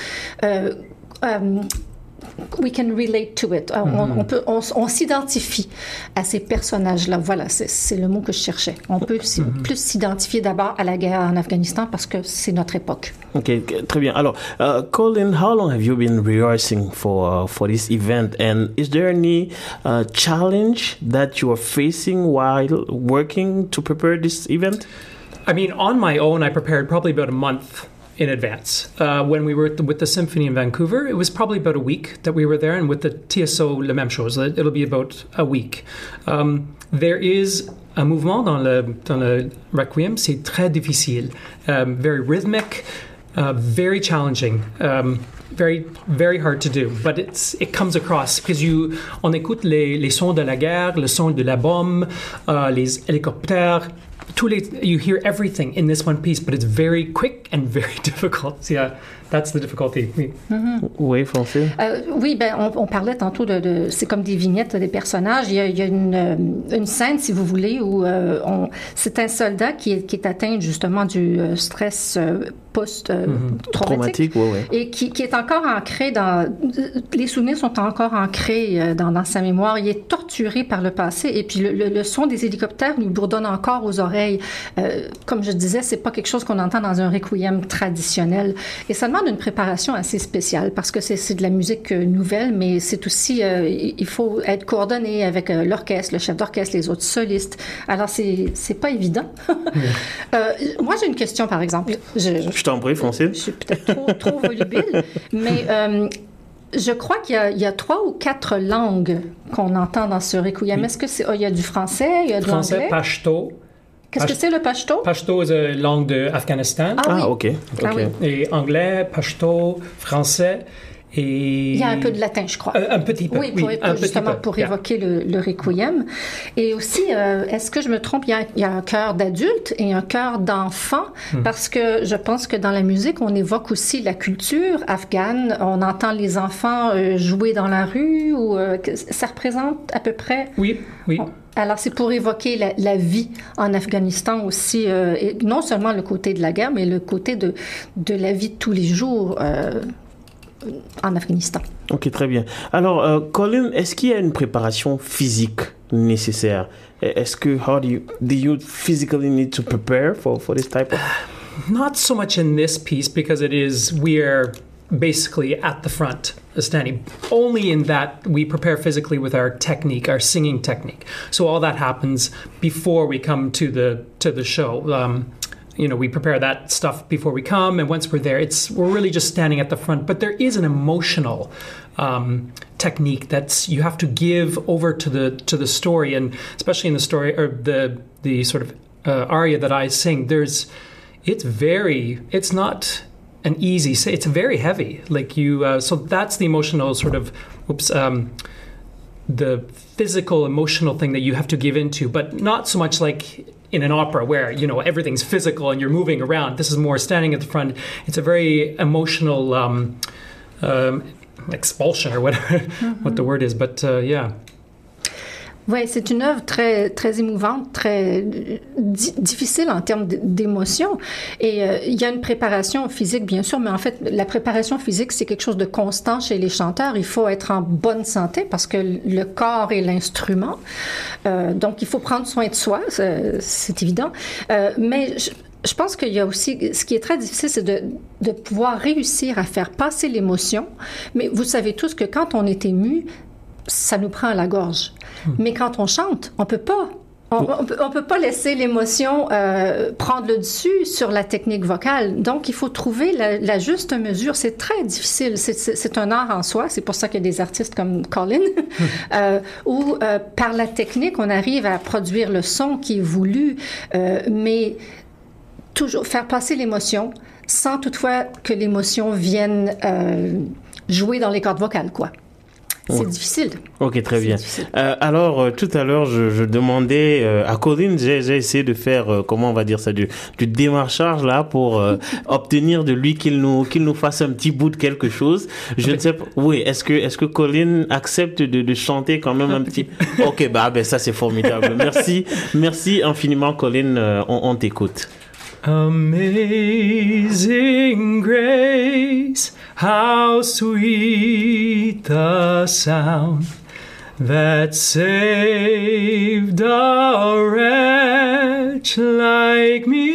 Euh, euh, we can relate to it. On, on peut, on, on s'identifie à ces personnages-là. Voilà, c'est- le mot que je cherchais. On peut s'y- plus s'identifier d'abord à la guerre en Afghanistan parce que c'est notre époque. Ok, ok, très bien. Alors, uh, Colin, how long have you been rehearsing for uh, for this event, and is there any uh, challenge that you are facing while working to prepare this event? I mean, on my own, I prepared probably about a month in advance. Uh, when we were the, with the symphony in Vancouver, it was probably about a week that we were there, and with the TSO Le Même chose, it- it'll be about a week. Um, there is un mouvement dans le, dans le requiem, c'est très difficile, um, very rhythmic, uh, very challenging. Um, very very hard to do but it's it comes across because you on écoute les, les sons de la guerre le son de la bombe uh, les hélicoptères les, you hear everything in this one piece, but it's very quick and very difficult. Yeah, that's the difficulty. We- Oui, français. Euh, oui, ben, on, on parlait tantôt de, de- c'est comme des vignettes des personnages. Il y a, il y a une, euh, une scène, si vous voulez, où euh, on, c'est un soldat qui est, qui est atteint justement du stress post-traumatique. Traumatique, ouais, ouais. Et qui, qui est encore ancré dans. Les souvenirs sont encore ancrés dans, dans sa mémoire. Il est torturé par le passé. Et puis le, le- le son des hélicoptères lui bourdonne encore aux oreilles. Euh, comme je disais, c'est pas quelque chose qu'on entend dans un requiem traditionnel. Et ça demande une préparation assez spéciale parce que c'est de la musique euh, nouvelle, mais c'est aussi. euh, il faut être coordonné avec euh, l'orchestre, le chef d'orchestre, les autres solistes. Alors c'est c'est pas évident. Euh, moi, j'ai une question, par exemple. Je, t'en prie, français. je suis peut-être trop, trop volubile, mais euh, je crois qu'il y, a- il y a trois ou quatre langues qu'on entend dans ce requiem. Est-ce que c'est, oh, il y a du français, il y a de Français, l'anglais? Qu'est-ce que c'est le pashto? Pashto est une langue d'Afghanistan. Ah oui. Ah, ok. Ah ok. oui. Et anglais, Pashto, français et... Il y a un peu de latin, je crois. Euh, un petit peu, Oui, oui, pour, un petit justement peu, pour yeah. évoquer le, le requiem. Et aussi, euh, est-ce que je me trompe, il y a, il y a un chœur d'adulte et un chœur d'enfant, Hmm. parce que je pense que dans la musique, on évoque aussi la culture afghane. On entend les enfants euh, jouer dans la rue, ou euh, ça représente à peu près? Oui, oui. Alors, c'est pour évoquer la, la vie en Afghanistan aussi, euh, et non seulement le côté de la guerre, mais le côté de, de la vie de tous les jours euh, en Afghanistan. Ok, très bien. Alors, euh, Colin, est-ce qu'il y a une préparation physique nécessaire? Est-ce que how do you do you physically need to prepare for for this type of Not so much in this piece because it is we're basically at the front standing. Only in that we prepare physically with our technique, our singing technique. So all that happens before we come to the to the show. Um, you know, we prepare that stuff before we come, and once we're there, it's we're really just standing at the front. But there is an emotional um, technique that's you have to give over to the to the story, and especially in the story or the the sort of uh, aria that I sing. There's it's very it's not an easy. It's very heavy. Like you uh, so that's the emotional sort of oops um, the physical emotional thing that you have to give into but not so much like in an opera where you know everything's physical and you're moving around. This is more standing at the front. It's a very emotional um, um, expulsion or whatever mm-hmm. what the word is but uh, yeah Oui, c'est une œuvre très, très émouvante, très difficile en termes d'émotion. Et euh, il y a une préparation physique, bien sûr, mais en fait, la préparation physique, c'est quelque chose de constant chez les chanteurs. Il faut être en bonne santé parce que le corps est l'instrument. Euh, donc, il faut prendre soin de soi, c'est évident. Euh, mais je, pense qu'il y a aussi, ce qui est très difficile, c'est de pouvoir réussir à faire passer l'émotion. Mais vous savez tous que quand on est ému, ça nous prend à la gorge. Hmm. Mais quand on chante, on peut pas. On, on, peut, pas laisser l'émotion euh, prendre le dessus sur la technique vocale. Donc, il faut trouver la, juste mesure. C'est très difficile. C'est un art en soi. C'est pour ça qu'il y a des artistes comme Colin, hmm. euh, où euh, par la technique, on arrive à produire le son qui est voulu, mais toujours faire passer l'émotion sans toutefois que l'émotion vienne jouer dans les cordes vocales, quoi. C'est difficile. Ok, très bien. Euh, alors, euh, tout à l'heure, je, je, demandais euh, à Corinne, j'ai essayé de faire, euh, comment on va dire ça, du, du démarchage là pour euh, obtenir de lui qu'il nous, qu'il nous fasse un petit bout de quelque chose. Je ne sais pas. Oui, est-ce que, est-ce que Colin accepte de, de chanter quand même un, petit. ok, bah, ben ça c'est formidable. merci, merci infiniment, Colin. on, on t'écoute. Amazing grace, how sweet the sound that saved a wretch like me.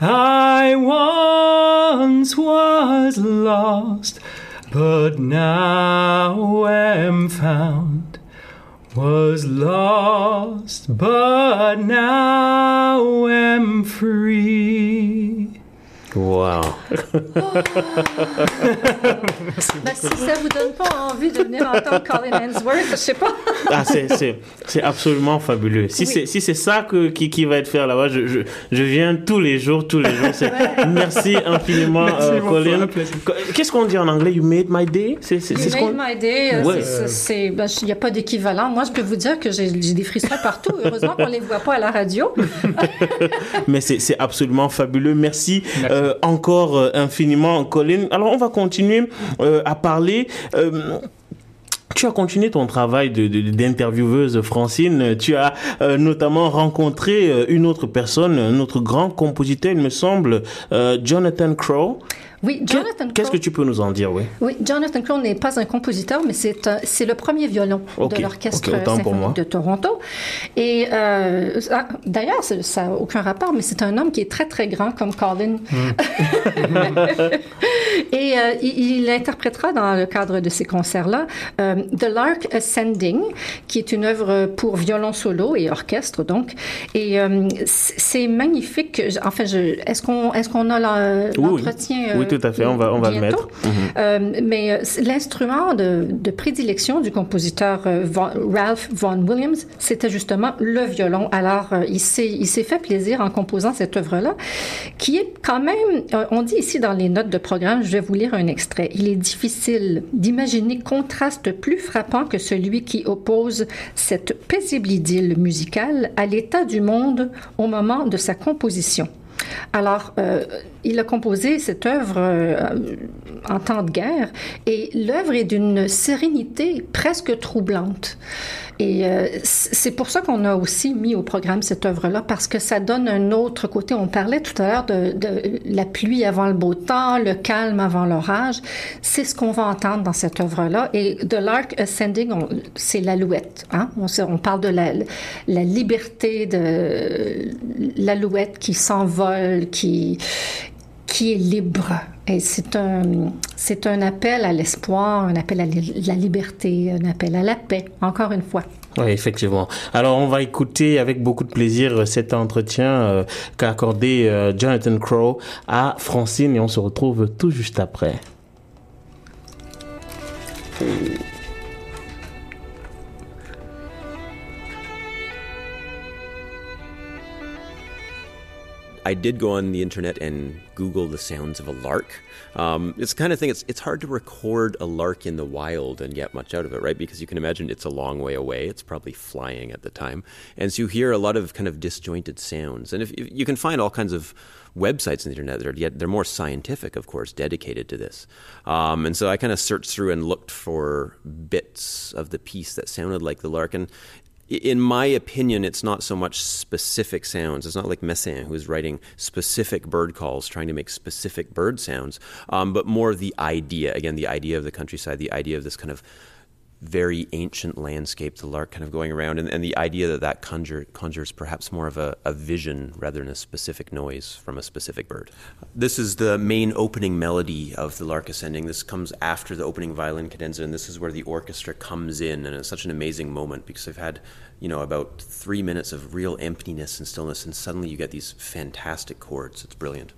I once was lost, but now am found was lost, but now am free. Wow. ben, si ça vous donne pas envie de venir entendre Colin Hemsworth, je sais pas. ah, c'est absolument fabuleux. Si oui. c'est si ça que, qui, qui va être fait là-bas, je, je, je, viens tous les jours, tous les jours. Ouais. Merci infiniment, Merci euh, Colin. Qu'est-ce qu'on dit en anglais? You made my day? C'est you ce made my day. Euh, ouais. Il n'y a pas d'équivalent. Moi, je peux vous dire que j'ai des frissons partout. Heureusement qu'on ne les voit pas à la radio. Mais c'est absolument fabuleux. Merci. Merci. Euh, encore euh, infiniment, Colin. Alors, on va continuer euh, à parler. Euh, tu as continué ton travail d'intervieweuse, de, de, Francine. Tu as euh, notamment rencontré euh, une autre personne, un autre grand compositeur, il me semble, euh, Jonathan Crow. Oui, Jonathan Qu'est-ce que tu peux nous en dire, oui? Oui, Jonathan Crow n'est pas un compositeur, mais c'est le premier violon okay. de l'Orchestre okay, symphonique de Toronto. Et euh, ah, d'ailleurs, ça n'a aucun rapport, mais c'est un homme qui est très, très grand, comme Colin. Mm. Et euh, il, il, interprétera dans le cadre de ces concerts-là euh, The Lark Ascending, qui est une œuvre pour violon solo et orchestre, donc. Et euh, c'est magnifique. Enfin, est-ce qu'on est qu'on a l'entretien? Oui. oui tout à fait, on va, on va le mettre. Mm -hmm. mais l'instrument de, de, prédilection du compositeur Von, Ralph Vaughan Williams, c'était justement le violon. Alors, il s'est fait plaisir en composant cette œuvre-là, qui est quand même, on dit ici dans les notes de programme, je vais vous lire un extrait. Il est difficile d'imaginer contraste plus frappant que celui qui oppose cette paisible idylle musicale à l'état du monde au moment de sa composition. Alors, euh, il a composé cette œuvre euh, en temps de guerre et l'œuvre est d'une sérénité presque troublante. Et euh, c'est pour ça qu'on a aussi mis au programme cette œuvre-là, parce que ça donne un autre côté. On parlait tout à l'heure de, de, la pluie avant le beau temps, le calme avant l'orage. C'est ce qu'on va entendre dans cette œuvre-là. Et The Lark Ascending, c'est l'alouette. Hein? On, parle de la liberté de l'alouette qui s'envole, qui, qui est libre. Et c'est un, c'est un appel à l'espoir, un appel à la liberté, un appel à la paix, encore une fois. Oui, effectivement. Alors, on va écouter avec beaucoup de plaisir cet entretien euh, qu'a accordé euh, Jonathan Crow à Francine et on se retrouve tout juste après. I did go on the internet and Google the sounds of a lark. Um, it's kind of thing. It's it's hard to record a lark in the wild and get much out of it, right? Because you can imagine it's a long way away. It's probably flying at the time, and so you hear a lot of kind of disjointed sounds. And if, if you can find all kinds of websites on the internet that are yet they're more scientific, of course, dedicated to this. Um, and so I kind of searched through and looked for bits of the piece that sounded like the lark, and in my opinion, it's not so much specific sounds. It's not like Messin, who is writing specific bird calls, trying to make specific bird sounds, um, but more the idea. Again, the idea of the countryside, the idea of this kind of very ancient landscape, the lark kind of going around, and, and the idea that that conjure, conjures perhaps more of a, a, vision rather than a specific noise from a specific bird. This is the main opening melody of the lark ascending. This comes after the opening violin cadenza, and this is where the orchestra comes in, and it's such an amazing moment because I've had, you know, about three minutes of real emptiness and stillness, and suddenly you get these fantastic chords. It's brilliant.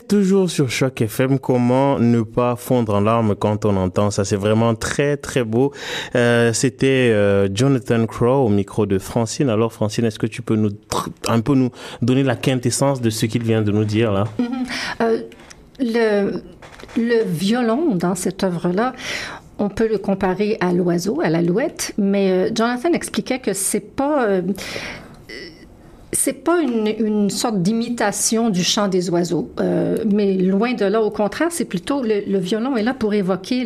Toujours sur Choc FM. Comment ne pas fondre en larmes quand on entend ça? C'est vraiment très très beau. Euh, C'était euh, Jonathan Crow au micro de Francine. Alors Francine, est-ce que tu peux nous un peu nous donner la quintessence de ce qu'il vient de nous dire là? Euh, Le le violon dans cette œuvre-là. On peut le comparer à l'oiseau, à l'alouette, mais Jonathan expliquait que c'est pas c'est pas une, une sorte d'imitation du chant des oiseaux, euh, mais loin de là. Au contraire, c'est plutôt le, violon est là pour évoquer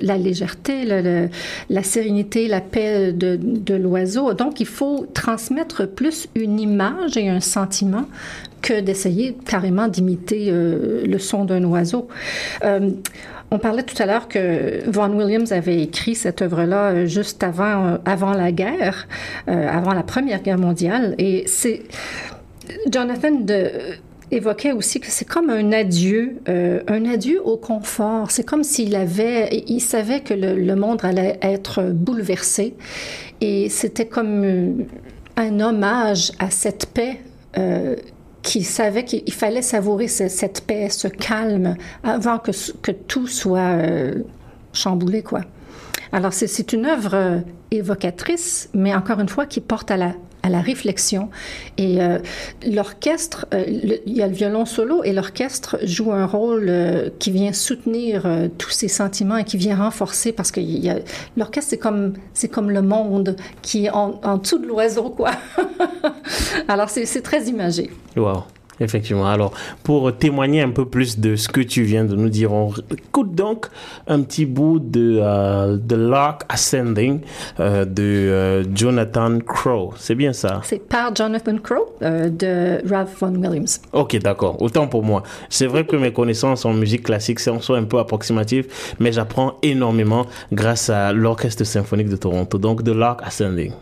la légèreté, la sérénité, la paix de, de l'oiseau. Donc, il faut transmettre plus une image et un sentiment que d'essayer carrément d'imiter euh, le son d'un oiseau. Euh, on parlait tout à l'heure que Vaughan Williams avait écrit cette œuvre-là juste avant, avant la guerre, euh, avant la Première Guerre mondiale. Et Jonathan évoquait aussi que c'est comme un adieu, euh, un adieu au confort. C'est comme s'il avait, il savait que le, monde allait être bouleversé, et c'était comme un hommage à cette paix. Euh, qui savait qu'il fallait savourer ce, cette paix, ce calme, avant que, tout soit euh, chamboulé, quoi. Alors, c'est une œuvre évocatrice, mais encore une fois, qui porte à la, à la réflexion. Et euh, l'orchestre, euh, il y a le violon solo et l'orchestre joue un rôle euh, qui vient soutenir tous ces sentiments et qui vient renforcer parce que l'orchestre, c'est comme, c'est comme le monde qui est en, en dessous de l'oiseau, quoi. Alors, c'est très imagé. Wow. Effectivement. Alors, pour témoigner un peu plus de ce que tu viens de nous dire, on écoute donc un petit bout de uh, The Lark Ascending uh, de uh, Jonathan Crow. C'est bien ça? C'est par Jonathan Crow euh, de Ralph Vaughan Williams. Ok, d'accord. Autant pour moi. C'est vrai que mes connaissances en musique classique sont un peu approximatives, mais j'apprends énormément grâce à l'Orchestre symphonique de Toronto. Donc, The Lark Ascending.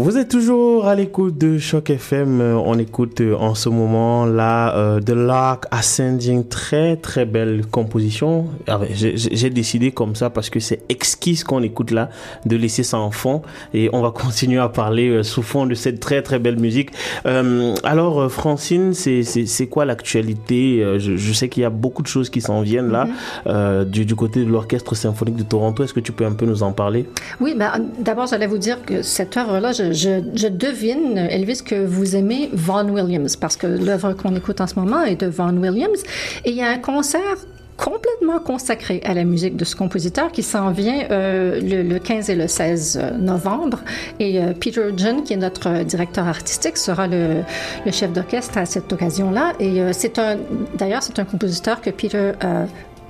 Vous êtes toujours à l'écoute de Choc FM. Euh, On écoute euh, en ce moment là euh, The Lark Ascending, très très belle composition. Ah J'ai décidé comme ça parce que c'est exquis ce qu'on écoute là, de laisser ça en fond et on va continuer à parler euh, sous fond de cette très très belle musique. Euh, alors Francine, c'est quoi l'actualité? Je, je sais qu'il y a beaucoup de choses qui s'en viennent là euh, du, du côté de l'orchestre symphonique de Toronto. Est-ce que tu peux un peu nous en parler? Oui, ben, d'abord, j'allais vous dire que cette œuvre-là, je, je, devine, Elvis, que vous aimez Vaughan Williams, parce que l'œuvre qu'on écoute en ce moment est de Vaughan Williams. Et il y a un concert complètement consacré à la musique de ce compositeur qui s'en vient euh, le, le 15 et le 16 novembre. Et euh, Peter John, qui est notre directeur artistique, sera le, chef d'orchestre à cette occasion-là. Et euh, c'est un, d'ailleurs, c'est un compositeur que Peter euh,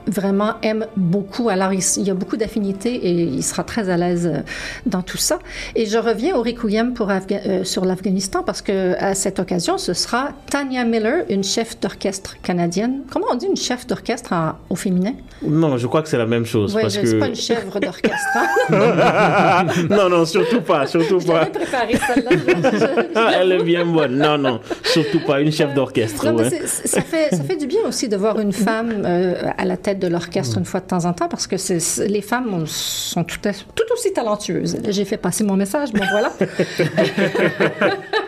vraiment aime beaucoup. Alors, il, il y a beaucoup d'affinités et il sera très à l'aise euh, dans tout ça. Et je reviens au Requiem pour Afga- euh, sur l'Afghanistan parce que à cette occasion, ce sera Tanya Miller, une chef d'orchestre canadienne. Comment on dit une chef d'orchestre au féminin? Non, je crois que c'est la même chose. Oui, parce que... pas une chèvre d'orchestre. hein? non, non, surtout pas, surtout pas. Préparé celle-là. Elle est bien bonne. Non, non, surtout pas une chef d'orchestre. Ouais. ça, fait, ça fait du bien aussi de voir une femme euh, à la tête de l'orchestre une fois de temps en temps parce que c'est- c'est- les femmes on- sont tout, à- tout aussi talentueuses. J'ai fait passer mon message, bon voilà.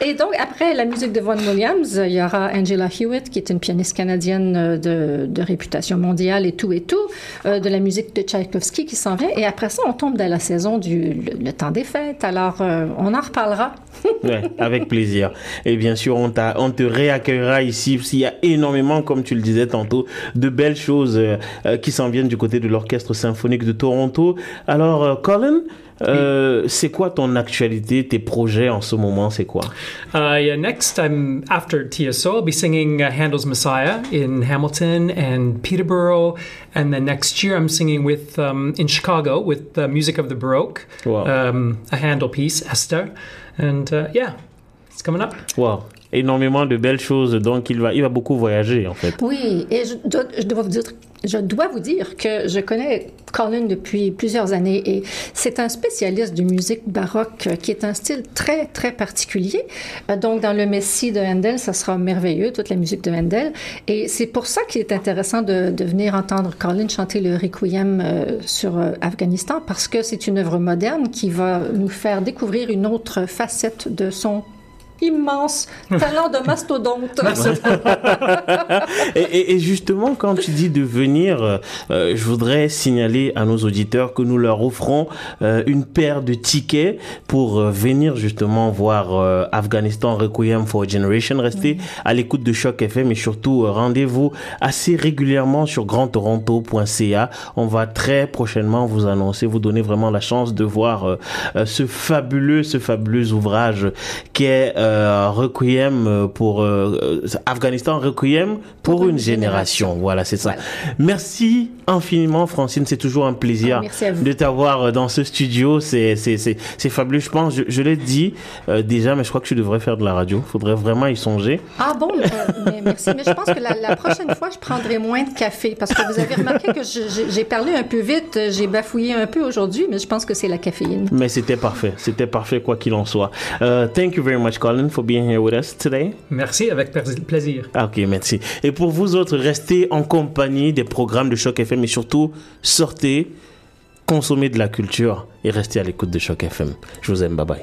Et donc, après la musique de Vaughan Williams, il y aura Angela Hewitt, qui est une pianiste canadienne euh, de, réputation mondiale et tout et tout, euh, de la musique de Tchaïkovski qui s'en vient. Et après ça, on tombe dans la saison du le, temps des fêtes. Alors, euh, on en reparlera. Ouais, avec plaisir. Et bien sûr, on, on te réaccueillera ici. S'il y a énormément, comme tu le disais tantôt, de belles choses qui s'en viennent du côté de l'Orchestre symphonique de Toronto. Alors, Colin, euh, c'est quoi ton actualité, tes projets en ce moment, c'est quoi? Uh, yeah, next, I'm after TSO. I'll be singing uh, Handel's Messiah in Hamilton and Peterborough, and then next year I'm singing with um, in Chicago with the music of the Baroque, Wow. um, a Handel piece, Esther, and uh, yeah, it's coming up. Wow. Énormément de belles choses, donc il va, il va beaucoup voyager en fait. Oui, et je dois, je dois vous dire, je dois vous dire que je connais Colin depuis plusieurs années et c'est un spécialiste de musique baroque qui est un style très, très particulier. Euh, Donc, dans le Messie de Handel, ça sera merveilleux, toute la musique de Handel. Et c'est pour ça qu'il est intéressant de, de venir entendre Colin chanter le Requiem euh, sur euh, Afghanistan parce que c'est une œuvre moderne qui va nous faire découvrir une autre facette de son immense talent de mastodonte. et, et- et justement, quand tu dis de venir, euh, je voudrais signaler à nos auditeurs que nous leur offrons euh, une paire de tickets pour euh, venir justement voir Afghanistan Requiem for a Generation. Restez à l'écoute de Choc FM et surtout rendez-vous assez régulièrement sur grandtoronto.ca. On va très prochainement vous annoncer, vous donner vraiment la chance de voir ce fabuleux, ce fabuleux ouvrage qui est euh, Requiem pour euh, Afghanistan Requiem pour, une, génération. Voilà, c'est ça. Merci infiniment, Francine. C'est toujours un plaisir merci à vous. de t'avoir euh, dans ce studio. C'est c'est c'est c'est fabuleux. Je pense, je, je l'ai dit euh, déjà, mais je crois que tu devrais faire de la radio. Faudrait vraiment y songer. Ah bon, mais merci. Mais je pense que la, la prochaine fois, je prendrai moins de café parce que vous avez remarqué que j'ai parlé un peu vite, j'ai bafouillé un peu aujourd'hui, mais je pense que c'est la caféine. Mais c'était parfait. C'était parfait quoi qu'il en soit. Thank you very much, Colin, for being here with us today. Merci, avec pla- plaisir. Ah, Ok, merci. Et pour vous autres, restez en compagnie des programmes de Choc FM et surtout, sortez, consommez de la culture et restez à l'écoute de Choc FM. Je vous aime, bye bye.